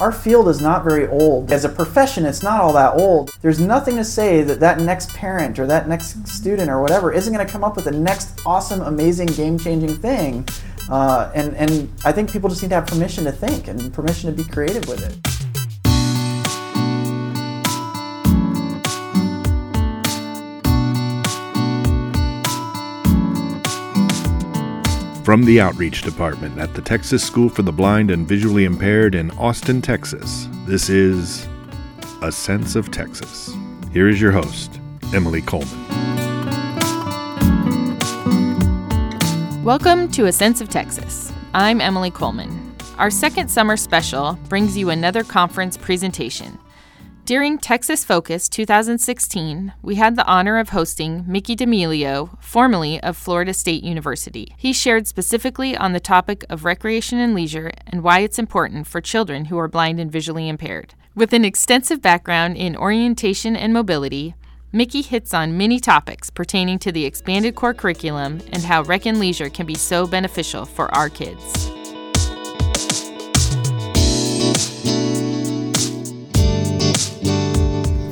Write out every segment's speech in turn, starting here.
our field is not very old. As a profession, it's not all that old. There's nothing to say that that next parent or that next student or whatever isn't going to come up with the next awesome, amazing, game changing thing. Uh, and, and I think people just need to have permission to think and permission to be creative with it. From the Outreach Department at the Texas School for the Blind and Visually Impaired in Austin, Texas, this is A Sense of Texas. Here is your host, Emily Coleman. Welcome to A Sense of Texas. I'm Emily Coleman. Our second summer special brings you another conference presentation. During Texas Focus 2016, we had the honor of hosting Mickey Damelio, formerly of Florida State University. He shared specifically on the topic of recreation and leisure and why it's important for children who are blind and visually impaired. With an extensive background in orientation and mobility, Mickey hits on many topics pertaining to the expanded core curriculum and how rec and leisure can be so beneficial for our kids.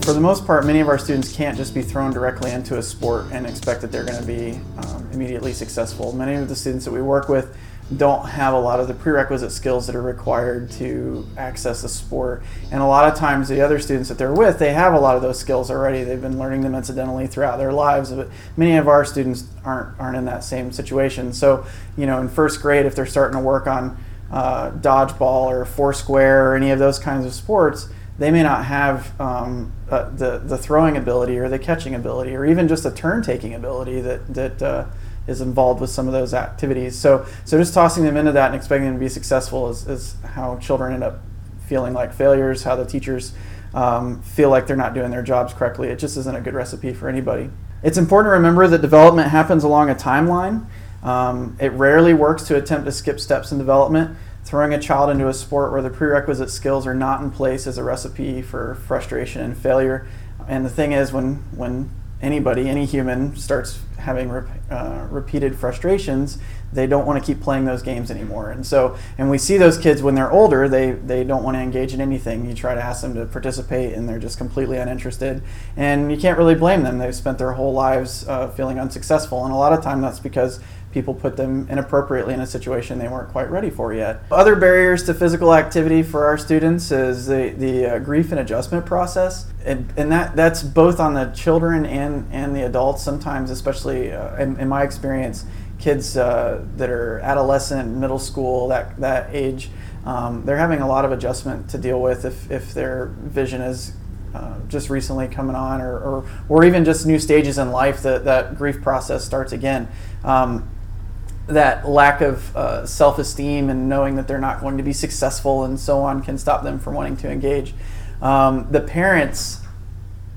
For the most part, many of our students can't just be thrown directly into a sport and expect that they're going to be um, immediately successful. Many of the students that we work with don't have a lot of the prerequisite skills that are required to access a sport. And a lot of times, the other students that they're with, they have a lot of those skills already. They've been learning them incidentally throughout their lives. But many of our students aren't aren't in that same situation. So, you know, in first grade, if they're starting to work on uh, dodgeball or foursquare or any of those kinds of sports, they may not have um, uh, the the throwing ability or the catching ability or even just the turn taking ability that that uh, is involved with some of those activities. So so just tossing them into that and expecting them to be successful is, is how children end up feeling like failures. How the teachers um, feel like they're not doing their jobs correctly. It just isn't a good recipe for anybody. It's important to remember that development happens along a timeline. Um, it rarely works to attempt to skip steps in development throwing a child into a sport where the prerequisite skills are not in place is a recipe for frustration and failure. And the thing is, when when anybody, any human, starts having uh, repeated frustrations, they don't want to keep playing those games anymore. And so, and we see those kids when they're older, they they don't want to engage in anything. You try to ask them to participate, and they're just completely uninterested. And you can't really blame them. They've spent their whole lives uh, feeling unsuccessful, and a lot of time that's because people put them inappropriately in a situation they weren't quite ready for yet. Other barriers to physical activity for our students is the, the uh, grief and adjustment process. And, and that, that's both on the children and, and the adults. Sometimes, especially uh, in, in, my experience, kids uh, that are adolescent, middle school, that, that age, um, they're having a lot of adjustment to deal with if, if their vision is uh, just recently coming on, or, or, or, even just new stages in life that that grief process starts again. Um, that lack of uh, self-esteem and knowing that they're not going to be successful and so on can stop them from wanting to engage. Um, the parents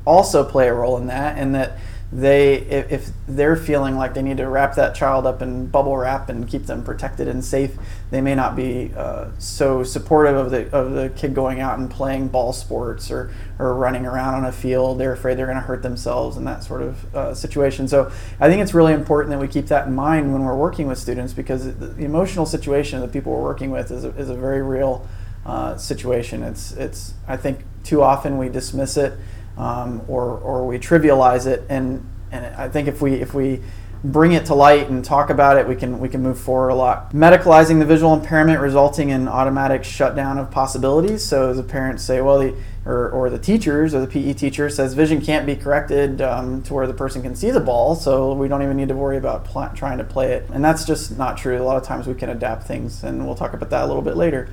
also play a role in that, and that they if, they're feeling like they need to wrap that child up in bubble wrap and keep them protected and safe they may not be uh, so supportive of the of the kid going out and playing ball sports or or running around on a field. They're afraid they're going to hurt themselves in that sort of uh, situation. So i think it's really important that we keep that in mind when we're working with students because the emotional situation that people we're working with is a, is a very real uh, situation. It's it's i think too often we dismiss it um, or, or we trivialize it. And, and I think if we, if we bring it to light and talk about it, we can, we can move forward a lot. Medicalizing the visual impairment resulting in automatic shutdown of possibilities. So as the parents say, well, the, or, or the teachers or the PE teacher says vision can't be corrected um, to where the person can see the ball, so we don't even need to worry about pl- trying to play it. And that's just not true. A lot of times we can adapt things, and we'll talk about that a little bit later.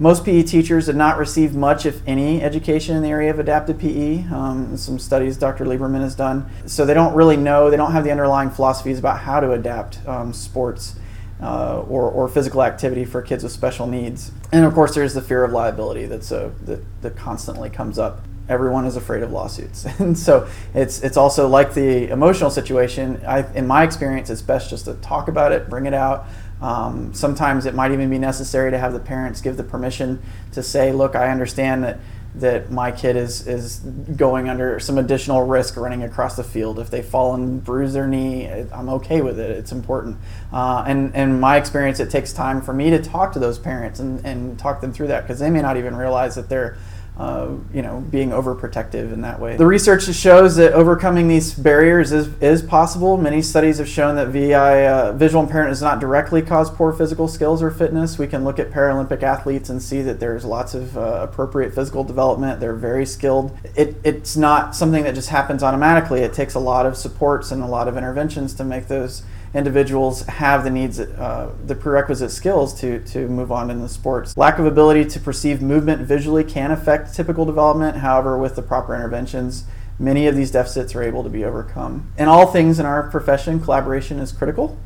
Most PE teachers did not receive much, if any, education in the area of adaptive PE. Um, some studies Dr. Lieberman has done. So they don't really know, they don't have the underlying philosophies about how to adapt um, sports uh, or, or physical activity for kids with special needs. And of course, there's the fear of liability that's a, that, that constantly comes up. Everyone is afraid of lawsuits. and so it's, it's also like the emotional situation. I, in my experience, it's best just to talk about it, bring it out. Um, sometimes it might even be necessary to have the parents give the permission to say, look, I understand that that my kid is is going under some additional risk running across the field. If they fall and bruise their knee, I'm okay with it. It's important. Uh, and in my experience, it takes time for me to talk to those parents and, and talk them through that because they may not even realize that they're uh, you know, being overprotective in that way. The research shows that overcoming these barriers is, is possible. Many studies have shown that VI, uh, visual impairment does not directly cause poor physical skills or fitness. We can look at Paralympic athletes and see that there's lots of uh, appropriate physical development. They're very skilled. It, it's not something that just happens automatically. It takes a lot of supports and a lot of interventions to make those individuals have the needs, uh, the prerequisite skills to, to move on in the sports. Lack of ability to perceive movement visually can affect typical development. However, with the proper interventions, many of these deficits are able to be overcome. In all things in our profession, collaboration is critical.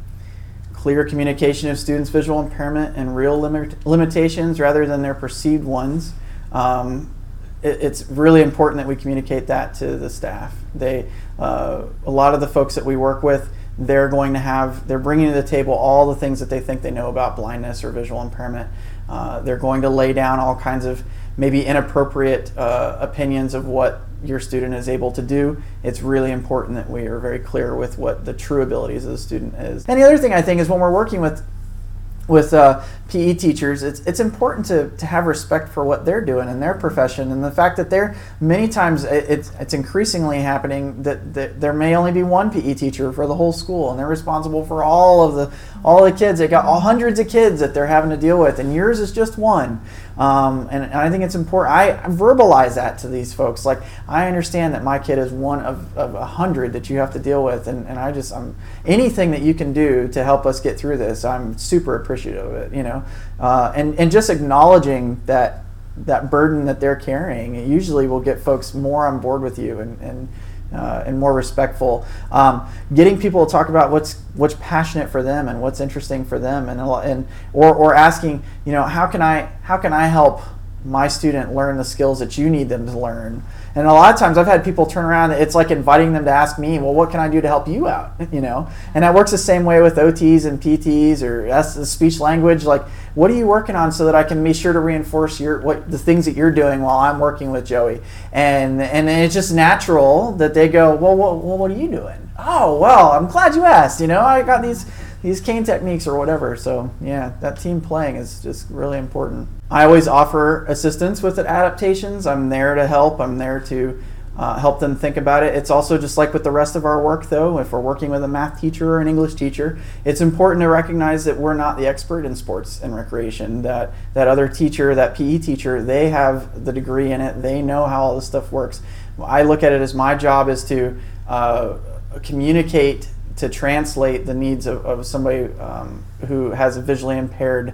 Clear communication of students' visual impairment and real limit- limitations rather than their perceived ones. Um, it, it's really important that we communicate that to the staff. They, uh, a lot of the folks that we work with, they're going to have they're bringing to the table all the things that they think they know about blindness or visual impairment. Uh, they're going to lay down all kinds of maybe inappropriate uh, opinions of what your student is able to do. It's really important that we are very clear with what the true abilities of the student is. And the other thing i think is when we're working with with uh, PE teachers, it's, it's important to, to have respect for what they're doing in their profession and the fact that they're many times it's, it's increasingly happening that, that there may only be one PE teacher for the whole school and they're responsible for all of the all the kids. They got all hundreds of kids that they're having to deal with and yours is just one. Um, and, and, I think it's important. I verbalize that to these folks. Like I understand that my kid is one of, of a hundred that you have to deal with, and, and I just I'm anything that you can do to help us get through this. I'm super appreciative of it. You know, uh, and and just acknowledging that that burden that they're carrying usually will get folks more on board with you and and uh, and more respectful. Um, getting people to talk about what's what's passionate for them and what's interesting for them, and and or or asking, you know, how can I how can I help my student learn the skills that you need them to learn? And a lot of times I've had people turn around, it's like inviting them to ask me, well, what can I do to help you out? You know, and that works the same way with OTs and PTs or S, speech language. Like, what are you working on so that I can be sure to reinforce your what the things that you're doing while I'm working with Joey? And and it's just natural that they go, well, well, well what are you doing? Oh, well, I'm glad you asked. You know, I got these these cane techniques or whatever. So yeah, that team playing is just really important. I always offer assistance with adaptations. I'm there to help. I'm there to uh, help them think about it. It's also just like with the rest of our work, though. If we're working with a math teacher or an English teacher, it's important to recognize that we're not the expert in sports and recreation. That that other teacher, that PE teacher, they have the degree in it. They know how all this stuff works. I look at it as my job is to uh, communicate to translate the needs of, of somebody um, who has a visually impaired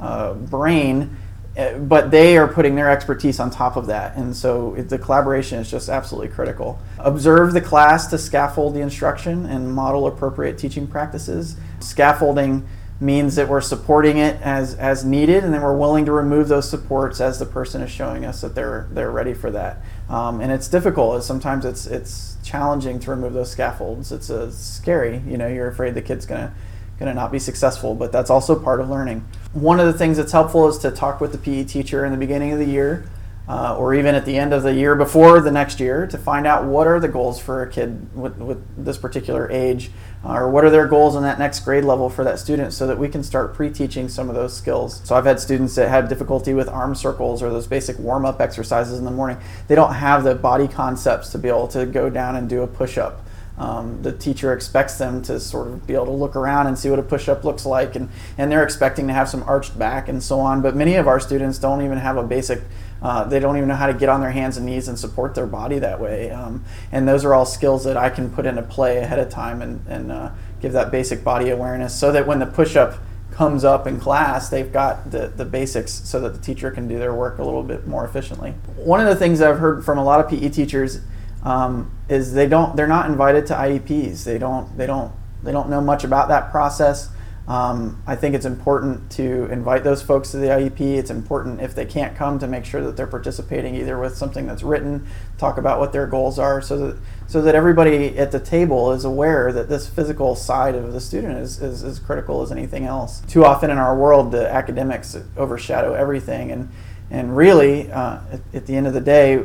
uh, brain, but they are putting their expertise on top of that. And so it, the collaboration is just absolutely critical. Observe the class to scaffold the instruction and model appropriate teaching practices. Scaffolding means that we're supporting it as, as needed and then we're willing to remove those supports as the person is showing us that they're, they're ready for that. Um, and it's difficult. Sometimes it's, it's challenging to remove those scaffolds. It's a scary. You know, you're afraid the kid's gonna gonna not be successful, but that's also part of learning. One of the things that's helpful is to talk with the PE teacher in the beginning of the year uh, or even at the end of the year before the next year to find out what are the goals for a kid with, with this particular age uh, or what are their goals in that next grade level for that student so that we can start pre-teaching some of those skills. So i've had students that had difficulty with arm circles or those basic warm-up exercises in the morning. They don't have the body concepts to be able to go down and do a push-up um, the teacher expects them to sort of be able to look around and see what a push-up looks like and, and they're expecting to have some arched back and so on but many of our students don't even have a basic uh, they don't even know how to get on their hands and knees and support their body that way um, and those are all skills that i can put into play ahead of time and, and uh, give that basic body awareness so that when the push-up comes up in class, they've got the, the basics so that the teacher can do their work a little bit more efficiently. One of the things I've heard from a lot of PE teachers um, is they don't they're not invited to IEPs. They don't they don't they don't know much about that process. Um, I think it's important to invite those folks to the IEP. It's important if they can't come to make sure that they're participating either with something that's written, talk about what their goals are, so that so that everybody at the table is aware that this physical side of the student is, is as critical as anything else. Too often in our world, the academics overshadow everything, and and really, uh, at, at, the end of the day,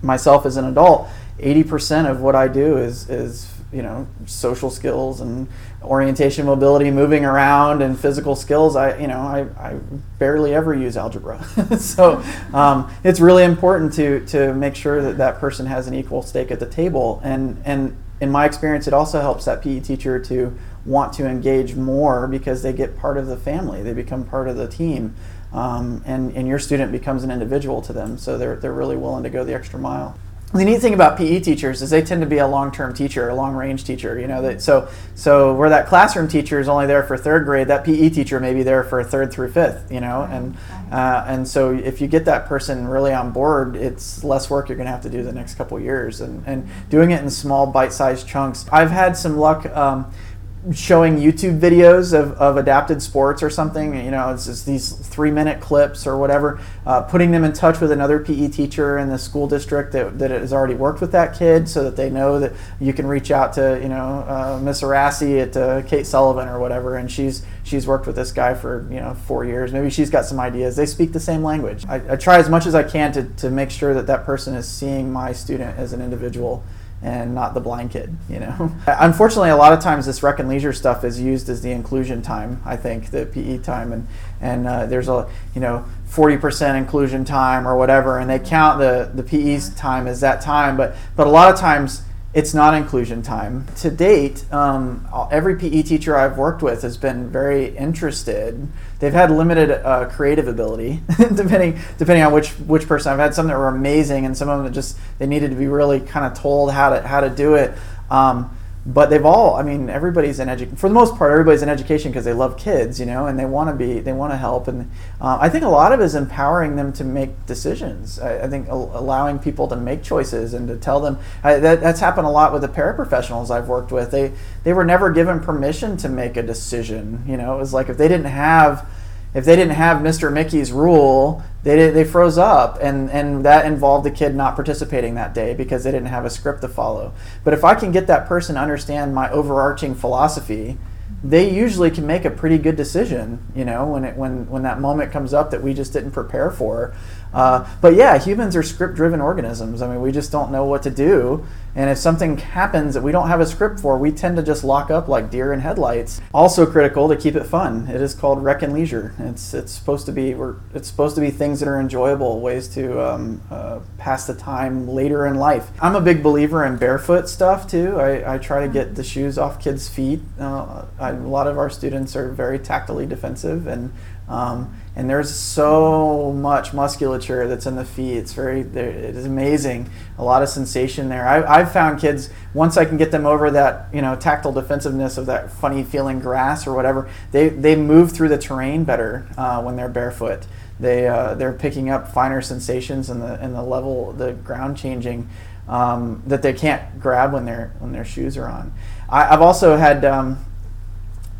myself as an adult, 80% of what I do is, is you know social skills and orientation mobility moving around and physical skills. I you know i, I barely ever use algebra. So um, it's really important to to make sure that that person has an equal stake at the table. And and in my experience it also helps that pe teacher to want to engage more because they get part of the family. They become part of the team. Um, and, and your student becomes an individual to them. So they're, they're really willing to go the extra mile the neat thing about PE teachers is they tend to be a long-term teacher, a long-range teacher. You know, that, so so where that classroom teacher is only there for third grade, that PE teacher may be there for third through fifth. You know, and uh, and so if you get that person really on board, it's less work you're going to have to do the next couple years, and and doing it in small bite-sized chunks. I've had some luck. Um, showing YouTube videos of, of adapted sports or something. You know, it's just these three minute clips or whatever, uh, putting them in touch with another PE teacher in the school district that, that has already worked with that kid so that they know that you can reach out to, you know, uh, Miss Arasi at uh, Kate Sullivan or whatever. And she's, she's worked with this guy for, you know, four years. Maybe she's got some ideas. They speak the same language. I, I try as much as I can to, to make sure that that person is seeing my student as an individual and not the blind kid, you know. Unfortunately, a lot of times this rec and leisure stuff is used as the inclusion time. I think the PE time, and and uh, there's a you know 40% inclusion time or whatever, and they count the the PE's time as that time. But but a lot of times it's not inclusion time. To date, um, every PE teacher I've worked with has been very interested. They've had limited uh, creative ability, depending depending on which which person. I've had some that were amazing, and some of them that just they needed to be really kind of told how to how to do it. Um, but they've all i mean everybody's in education for the most part everybody's in education because they love kids you know and they want to be they want to help and uh, i think a lot of it is empowering them to make decisions. I, I think allowing people to make choices and to tell them I, that, that's happened a lot with the paraprofessionals i've worked with. They they were never given permission to make a decision you know it was like if they didn't have if they didn't have Mr. Mickey's rule, they they froze up, and and that involved the kid not participating that day because they didn't have a script to follow. But if I can get that person to understand my overarching philosophy, they usually can make a pretty good decision. You know, when it when when that moment comes up that we just didn't prepare for. Uh, but yeah, humans are script-driven organisms. I mean, we just don't know what to do, and if something happens that we don't have a script for, we tend to just lock up like deer in headlights. Also critical to keep it fun. It is called rec and leisure. It's it's supposed to be we're, it's supposed to be things that are enjoyable, ways to um, uh, pass the time later in life. I'm a big believer in barefoot stuff too. I, I try to get the shoes off kids' feet. Uh, I, a lot of our students are very tactily defensive and um, and there's so much musculature that's in the feet. It's very, it is amazing. A lot of sensation there. I, have found kids once I can get them over that, you know, tactile defensiveness of that funny feeling grass or whatever. They they move through the terrain better uh, when they're barefoot. They uh, they're picking up finer sensations in the in the level, the ground changing. Um, that they can't grab when their when their shoes are on. I, have also had um,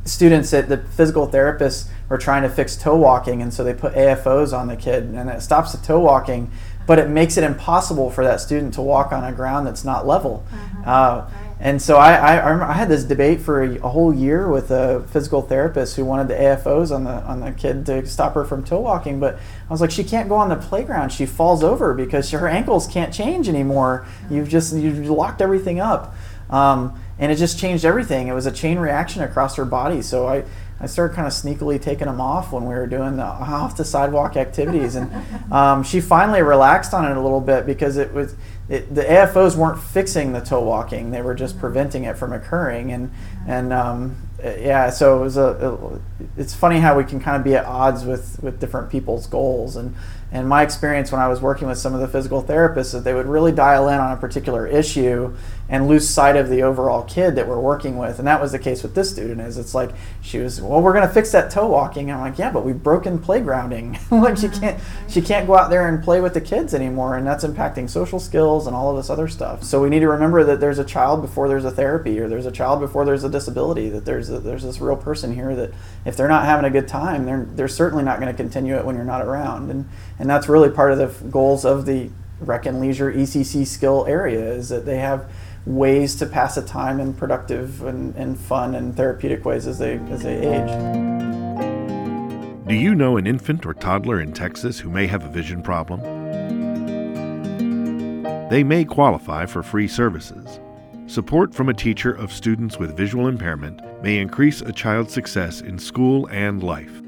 students that the physical therapists were trying to fix toe walking, and so they put AFOs on the kid, and it stops the toe walking, but it makes it impossible for that student to walk on a ground that's not level. Uh-huh. Uh, and so I, I, I, I had this debate for a, a, whole year with a physical therapist who wanted the AFOs on the on the kid to stop her from toe walking, but I was like, she can't go on the playground. She falls over because her ankles can't change anymore. You've just you've locked everything up. Um, and it just changed everything. It was a chain reaction across her body. So I, I started kind of sneakily taking them off when we were doing the off the sidewalk activities, and um, she finally relaxed on it a little bit because it was it, the AFOs weren't fixing the toe walking; they were just preventing it from occurring, and and um, yeah, so it was a. It's funny how we can kind of be at odds with with different people's goals, and and my experience when I was working with some of the physical therapists is they would really dial in on a particular issue and lose sight of the overall kid that we're working with. And that was the case with this student is it's like she was, well, we're going to fix that toe walking. And I'm like, yeah, but we've broken playgrounding. like she can't, she can't go out there and play with the kids anymore. And that's impacting social skills and all of this other stuff. So we need to remember that there's a child before there's a therapy or there's a child before there's a disability, that there's a, there's this real person here that if they're not having a good time, they're, they're certainly not going to continue it when you're not around. And, and that's really part of the goals of the rec and leisure ECC skill area is that they have ways to pass the time in productive and, and fun and therapeutic ways as they as they age. Do you know an infant or toddler in Texas who may have a vision problem? They may qualify for free services. Support from a teacher of students with visual impairment may increase a child's success in school and life.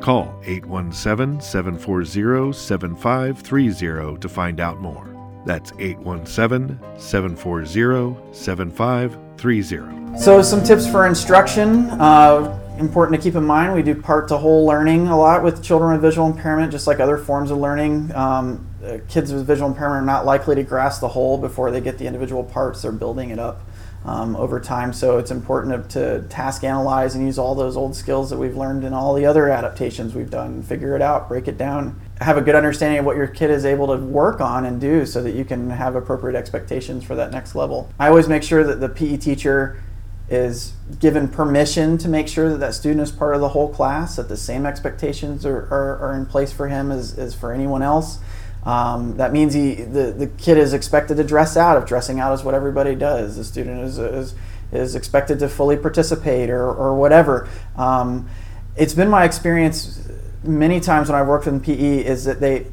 Call 817 740 7530 to find out more. That's 817 740 7530. So, some tips for instruction. Uh, important to keep in mind we do part to whole learning a lot with children with visual impairment, just like other forms of learning. Um, uh, kids with visual impairment are not likely to grasp the whole before they get the individual parts, they're building it up um, over time. So it's important to, to, task analyze and use all those old skills that we've learned in all the other adaptations we've done, figure it out, break it down, have a good understanding of what your kid is able to work on and do so that you can have appropriate expectations for that next level. I always make sure that the PE teacher is given permission to make sure that that student is part of the whole class, that the same expectations are, are, are in place for him as, as for anyone else. Um, that means he, the, the kid is expected to dress out if dressing out is what everybody does. The student is, is, is expected to fully participate or, or whatever. Um, it's been my experience many times when I've worked in PE is that they,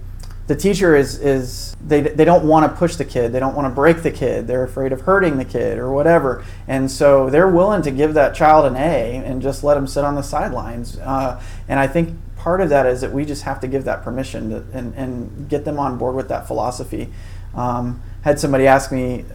the teacher is, is they, they don't want to push the kid. They don't want to break the kid. They're afraid of hurting the kid or whatever. And so they're willing to give that child an A and just let them sit on the sidelines. Uh, and I think part of that is that we just have to give that permission to, and, and get them on board with that philosophy. Um, had somebody ask me,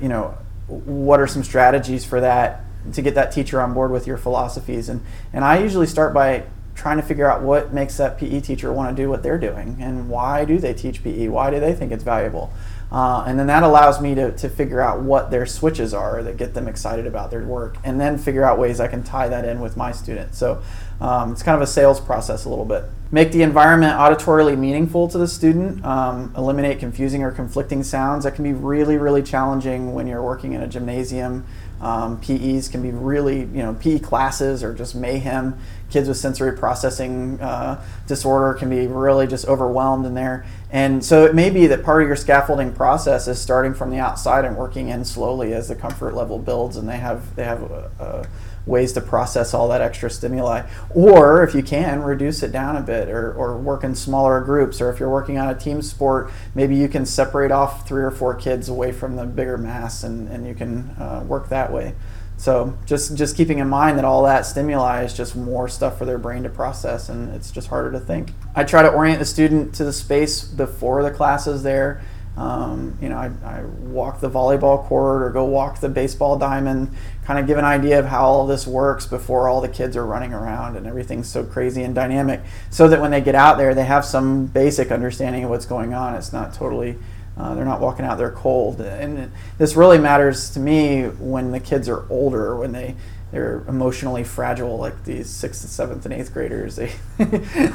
you know, what are some strategies for that to get that teacher on board with your philosophies? And, and I usually start by trying to figure out what makes that PE teacher want to do what they're doing and why do they teach PE? Why do they think it's valuable? Uh, and then that allows me to, to figure out what their switches are that get them excited about their work and then figure out ways I can tie that in with my students. So um, it's kind of a sales process a little bit. Make the environment auditorily meaningful to the student. Um, eliminate confusing or conflicting sounds. That can be really, really challenging when you're working in a gymnasium. Um, PEs can be really, you know, PE classes are just mayhem. Kids with sensory processing uh, disorder can be really just overwhelmed in there. And so it may be that part of your scaffolding process is starting from the outside and working in slowly as the comfort level builds, and they have they have a, a ways to process all that extra stimuli. Or if you can, reduce it down a bit or, or work in smaller groups. Or if you're working on a team sport, maybe you can separate off three or four kids away from the bigger mass and, and you can uh, work that way. So just just keeping in mind that all that stimuli is just more stuff for their brain to process and it's just harder to think. I try to orient the student to the space before the class is there um, you know, I, I, walk the volleyball court or go walk the baseball diamond, kind of give an idea of how all this works before all the kids are running around and everything's so crazy and dynamic, so that when they get out there, they have some basic understanding of what's going on. It's not totally, uh, they're not walking out there cold. And this really matters to me when the kids are older, when they they're emotionally fragile like these sixth and seventh and eighth graders. They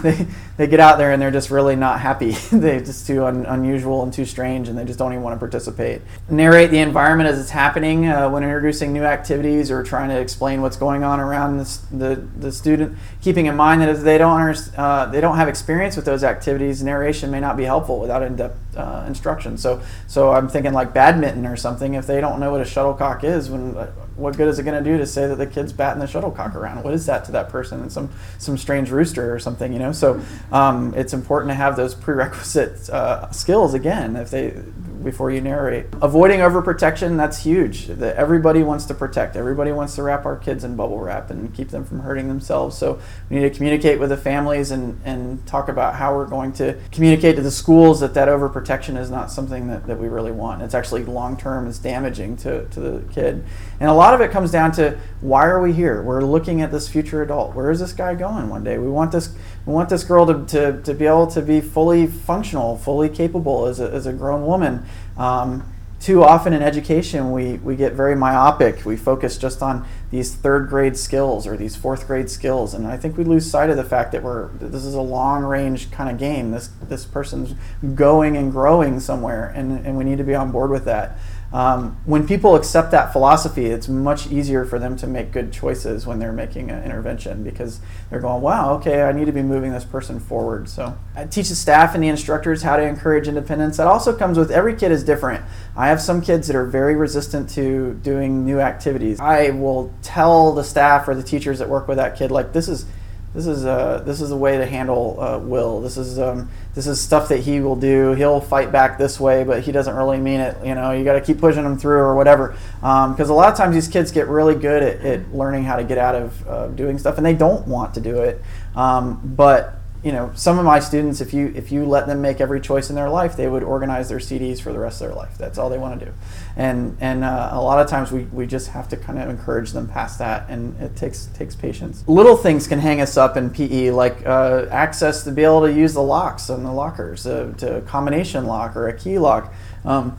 they, they get out there and they're just really not happy. They're just too un, unusual and too strange and they just don't even want to participate. Narrate the environment as it's happening uh, when introducing new activities or trying to explain what's going on around this, the, the student. Keeping in mind that if they don't uh, they don't have experience with those activities narration may not be helpful without in-depth uh, instruction. So so i'm thinking like badminton or something if they don't know what a shuttlecock is when what good is it going to do to say that the kid's batting the shuttlecock around? What is that to that person? And some some strange rooster or something, you know. So um, it's important to have those prerequisite uh, skills again if they before you narrate. Avoiding overprotection, that's huge. That everybody wants to protect. Everybody wants to wrap our kids in bubble wrap and keep them from hurting themselves. So we need to communicate with the families and, and talk about how we're going to communicate to the schools that that overprotection is not something that, that we really want. It's actually long term it's damaging to, to the kid. And a lot of it comes down to why are we here? We're looking at this future adult. Where is this guy going one day? We want this we want this girl to, to, to be able to be fully functional, fully capable as a, as a grown woman. Um, too often in education, we, we get very myopic. We focus just on these third grade skills or these fourth grade skills. And I think we lose sight of the fact that we're, this is a long range kind of game. This, this person's going and growing somewhere, and, and we need to be on board with that. Um, when people accept that philosophy, it's much easier for them to make good choices when they're making an intervention because they're going, wow, okay, I need to be moving this person forward. So I teach the staff and the instructors how to encourage independence. That also comes with every kid is different. I have some kids that are very resistant to doing new activities. I will tell the staff or the teachers that work with that kid, like, this is this is a this is a way to handle uh, Will. This is um, this is stuff that he will do. He'll fight back this way, but he doesn't really mean it. You know, you got to keep pushing him through or whatever. Because um, a lot of times these kids get really good at, at learning how to get out of uh, doing stuff, and they don't want to do it. Um, but you know, some of my students, if you if you let them make every choice in their life, they would organize their CDs for the rest of their life. That's all they want to do, and and uh, a lot of times we, we just have to kind of encourage them past that, and it takes takes patience. Little things can hang us up in PE, like uh, access to be able to use the locks on the lockers, uh, to combination lock or a key lock. Um,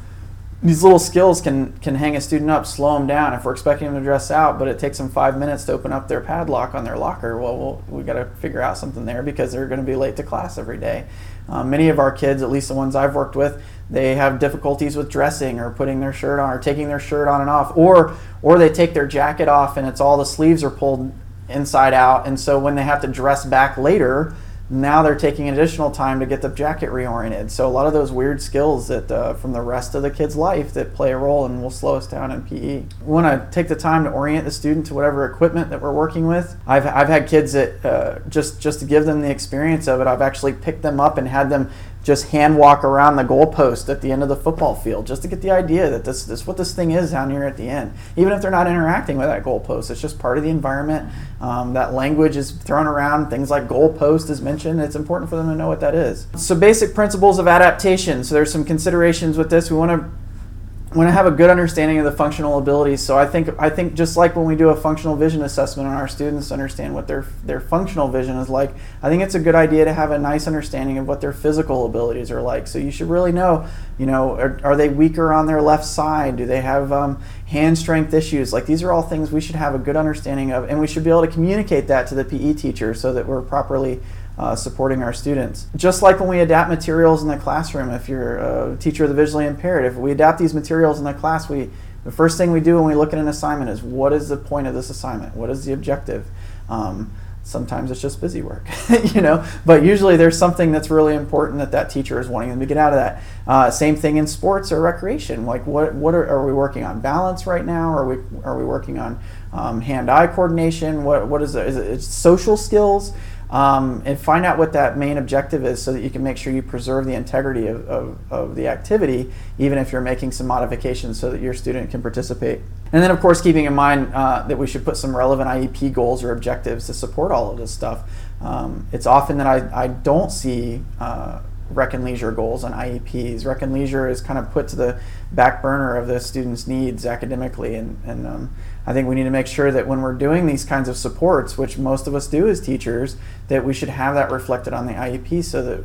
these little skills can can hang a student up, slow them down. If we're expecting them to dress out, but it takes them five minutes to open up their padlock on their locker, well, we'll we got to figure out something there because they're going to be late to class every day. Um, many of our kids, at least the ones I've worked with, they have difficulties with dressing or putting their shirt on or taking their shirt on and off, or or they take their jacket off and it's all the sleeves are pulled inside out, and so when they have to dress back later now they're taking additional time to get the jacket reoriented. So a lot of those weird skills that uh, from the rest of the kid's life that play a role and will slow us down in PE. We want to take the time to orient the student to whatever equipment that we're working with. I've, I've had kids that uh, just just to give them the experience of it, I've actually picked them up and had them just hand walk around the goalpost at the end of the football field just to get the idea that this, this what this thing is down here at the end. Even if they're not interacting with that goalpost, it's just part of the environment. Um, that language is thrown around. Things like goalpost is mentioned. It's important for them to know what that is. So basic principles of adaptation. So there's some considerations with this. We want to want I have a good understanding of the functional abilities. So I think I think just like when we do a functional vision assessment and our students understand what their their functional vision is like, I think it's a good idea to have a nice understanding of what their physical abilities are like. So you should really know, you know, are, are they weaker on their left side? Do they have um, hand strength issues? Like these are all things we should have a good understanding of, and we should be able to communicate that to the PE teacher so that we're properly uh, supporting our students. Just like when we adapt materials in the classroom, if you're a teacher of the visually impaired, if we adapt these materials in the class, we the first thing we do when we look at an assignment is what is the point of this assignment? What is the objective? Um, sometimes it's just busy work, you know, but usually there's something that's really important that that teacher is wanting them to get out of that. Uh, same thing in sports or recreation. Like what, what are, are we working on balance right now? Are we, are we working on um, hand-eye coordination? What, what is it? Is it social skills? Um, and find out what that main objective is so that you can make sure you preserve the integrity of, of, of, the activity, even if you're making some modifications so that your student can participate. And then, of course, keeping in mind uh, that we should put some relevant IEP goals or objectives to support all of this stuff. Um, it's often that I, I don't see uh, rec and leisure goals on IEPs. Rec and leisure is kind of put to the back burner of the student's needs academically, and, and um, I think we need to make sure that when we're doing these kinds of supports, which most of us do as teachers, that we should have that reflected on the IEP so that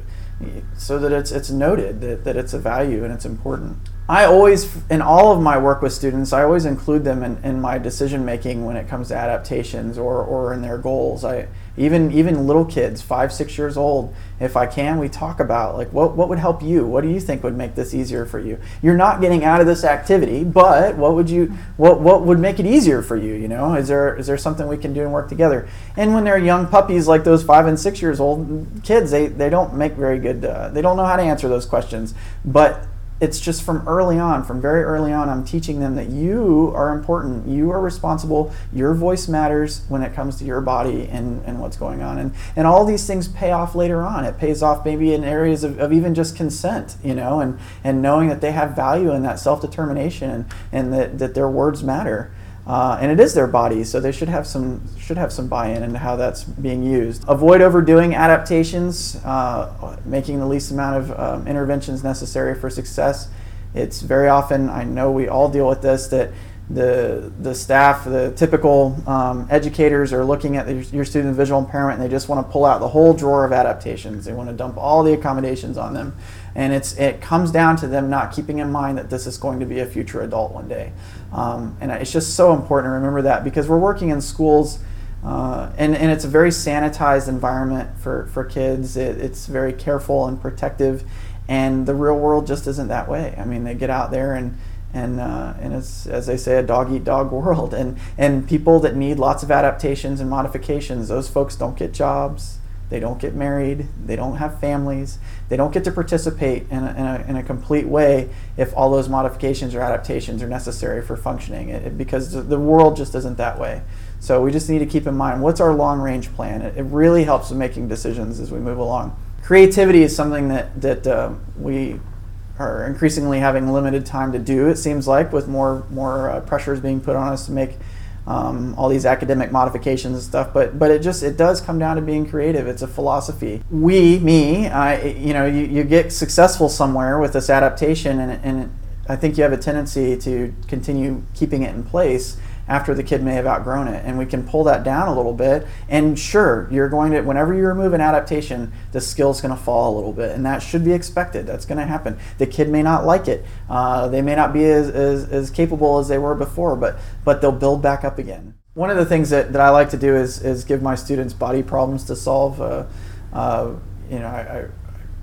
so that it's it's noted that, that it's a value and it's important. I always, in all of my work with students, I always include them in, in my decision making when it comes to adaptations or, or in their goals. I even even little kids, five, six years old, if I can, we talk about like what, what would help you? What do you think would make this easier for you? You're not getting out of this activity, but what would you what what would make it easier for you? You know, is there is there something we can do and work together? And when they're young puppies like those five and six years old kids, they they don't make very good. Uh, they don't know how to answer those questions, but it's just from early on, from very early on, I'm teaching them that you are important. You are responsible. Your voice matters when it comes to your body and, and what's going on. And, and all these things pay off later on. It pays off maybe in areas of, of even just consent, you know, and, and knowing that they have value in that self determination and, and that, that their words matter. Uh, and it is their body, so they should have some should have some buy-in into how that's being used. Avoid overdoing adaptations, uh, making the least amount of um, interventions necessary for success. It's very often I know we all deal with this that the the staff, the typical um, educators are looking at your, your student's visual impairment and they just want to pull out the whole drawer of adaptations. They want to dump all the accommodations on them, and it's it comes down to them not keeping in mind that this is going to be a future adult one day. Um, and it's just so important to remember that because we're working in schools. Uh, and, and it's a very sanitized environment for, for kids. It, it's very careful and protective, and the real world just isn't that way. I mean, they get out there and and uh, and it's as they say a dog eat dog world. And and people that need lots of adaptations and modifications those folks don't get jobs. They don't get married. They don't have families. They don't get to participate in a, in a, in a complete way if all those modifications or adaptations are necessary for functioning. It, it, because the, world just isn't that way. So we just need to keep in mind what's our long range plan? It, it really helps with making decisions as we move along. Creativity is something that that uh, we are increasingly having limited time to do. It seems like with more more uh, pressures being put on us to make um, all these academic modifications and stuff. But but it just it does come down to being creative. It's a philosophy. We me I you know you, you get successful somewhere with this adaptation and and I think you have a tendency to continue keeping it in place after the kid may have outgrown it. And we can pull that down a little bit. And sure, you're going to, whenever you remove an adaptation, the skill's going to fall a little bit. And that should be expected. That's going to happen. The kid may not like it. Uh, they may not be as, as, as capable as they were before, but, but they'll build back up again. One of the things that, that I like to do is, is give my students body problems to solve. Uh, uh, you know, I, I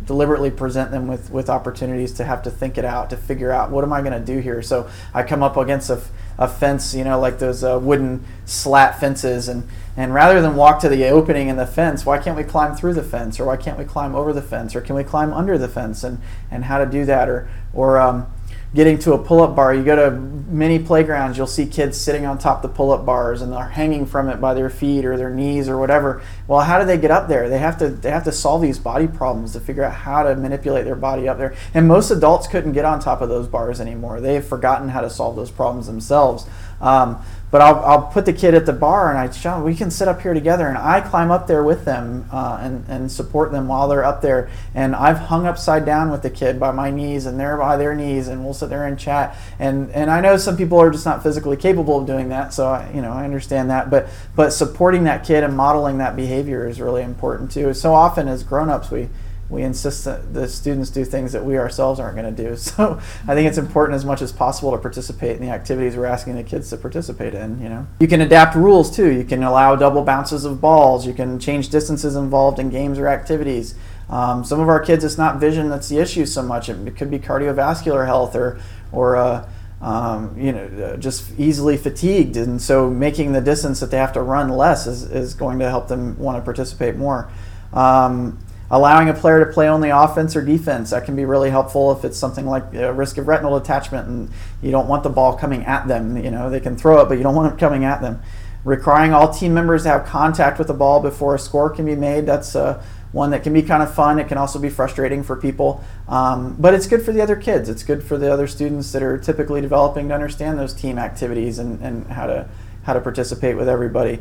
deliberately present them with, with opportunities to have to think it out, to figure out what am I going to do here. So I come up against a, a fence, you know, like those uh, wooden slat fences, and, and rather than walk to the opening in the fence, why can't we climb through the fence, or why can't we climb over the fence, or can we climb under the fence, and, and how to do that, or, or um, getting to a pull-up bar. You go to many playgrounds, you'll see kids sitting on top of the pull-up bars and they're hanging from it by their feet or their knees or whatever. Well, how do they get up there? They have to they have to solve these body problems to figure out how to manipulate their body up there. And most adults couldn't get on top of those bars anymore. They've forgotten how to solve those problems themselves. Um, but I'll, I'll put the kid at the bar and I show we can sit up here together. And I climb up there with them uh, and, and support them while they're up there. And I've hung upside down with the kid by my knees and they're by their knees and we'll sit there and chat. And and I know some people are just not physically capable of doing that so I, you know I understand that. But but supporting that kid and modeling that behavior is really important too. So often as grown-ups we we insist that the students do things that we ourselves aren't going to do. So I think it's important as much as possible to participate in the activities we're asking the kids to participate in. You know, you can adapt rules too. You can allow double bounces of balls. You can change distances involved in games or activities. Um, some of our kids, it's not vision that's the issue so much. It could be cardiovascular health or or uh, um, you know uh, just easily fatigued, and so making the distance that they have to run less is, is going to help them want to participate more. Um, allowing a player to play only offense or defense. That can be really helpful if it's something like a risk of retinal detachment and you don't want the ball coming at them. You know they can throw it but you don't want it coming at them. Requiring all team members to have contact with the ball before a score can be made that's uh, one that can be kind of fun. It can also be frustrating for people. Um, but it's good for the other kids. It's good for the other students that are typically developing to understand those team activities and, and how to how to participate with everybody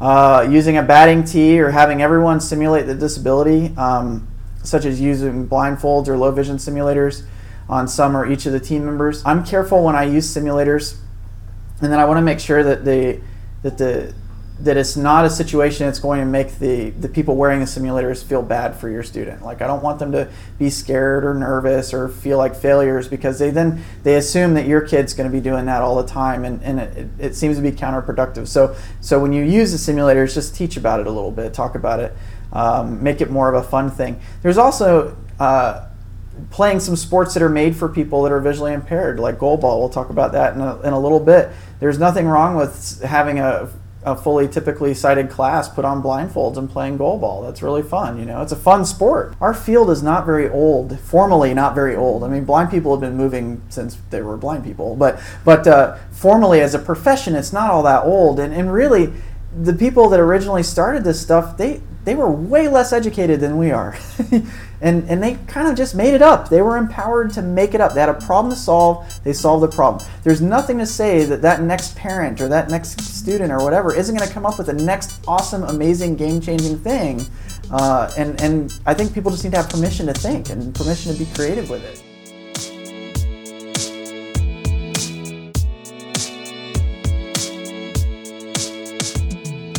uh, using a batting tee or having everyone simulate the disability, um, such as using blindfolds or low vision simulators on some or each of the team members. I'm careful when I use simulators, and then I want to make sure that the that the that it's not a situation that's going to make the, the people wearing the simulators feel bad for your student. Like I don't want them to be scared or nervous or feel like failures because they then they assume that your kid's going to be doing that all the time and, and it, it seems to be counterproductive. So so when you use the simulators, just teach about it a little bit, talk about it, um, make it more of a fun thing. There's also uh, playing some sports that are made for people that are visually impaired, like goalball. We'll talk about that in a, in a little bit. There's nothing wrong with having a a fully typically sighted class put on blindfolds and playing goalball. That's really fun. You know, it's a fun sport. Our field is not very old, formally not very old. I mean, blind people have been moving since they were blind people, but but uh, formally as a profession, it's not all that old. And and really, the people that originally started this stuff, they they were way less educated than we are. and, and they kind of just made it up. They were empowered to make it up. They had a problem to solve, they solved the problem. There's nothing to say that that next parent or that next student or whatever isn't going to come up with the next awesome, amazing, game changing thing. Uh, and, and I think people just need to have permission to think and permission to be creative with it.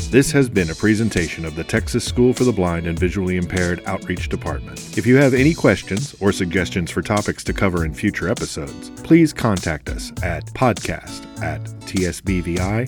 This has been a presentation of the Texas School for the Blind and Visually Impaired Outreach Department. If you have any questions or suggestions for topics to cover in future episodes, please contact us at podcast at tsbvi.edu.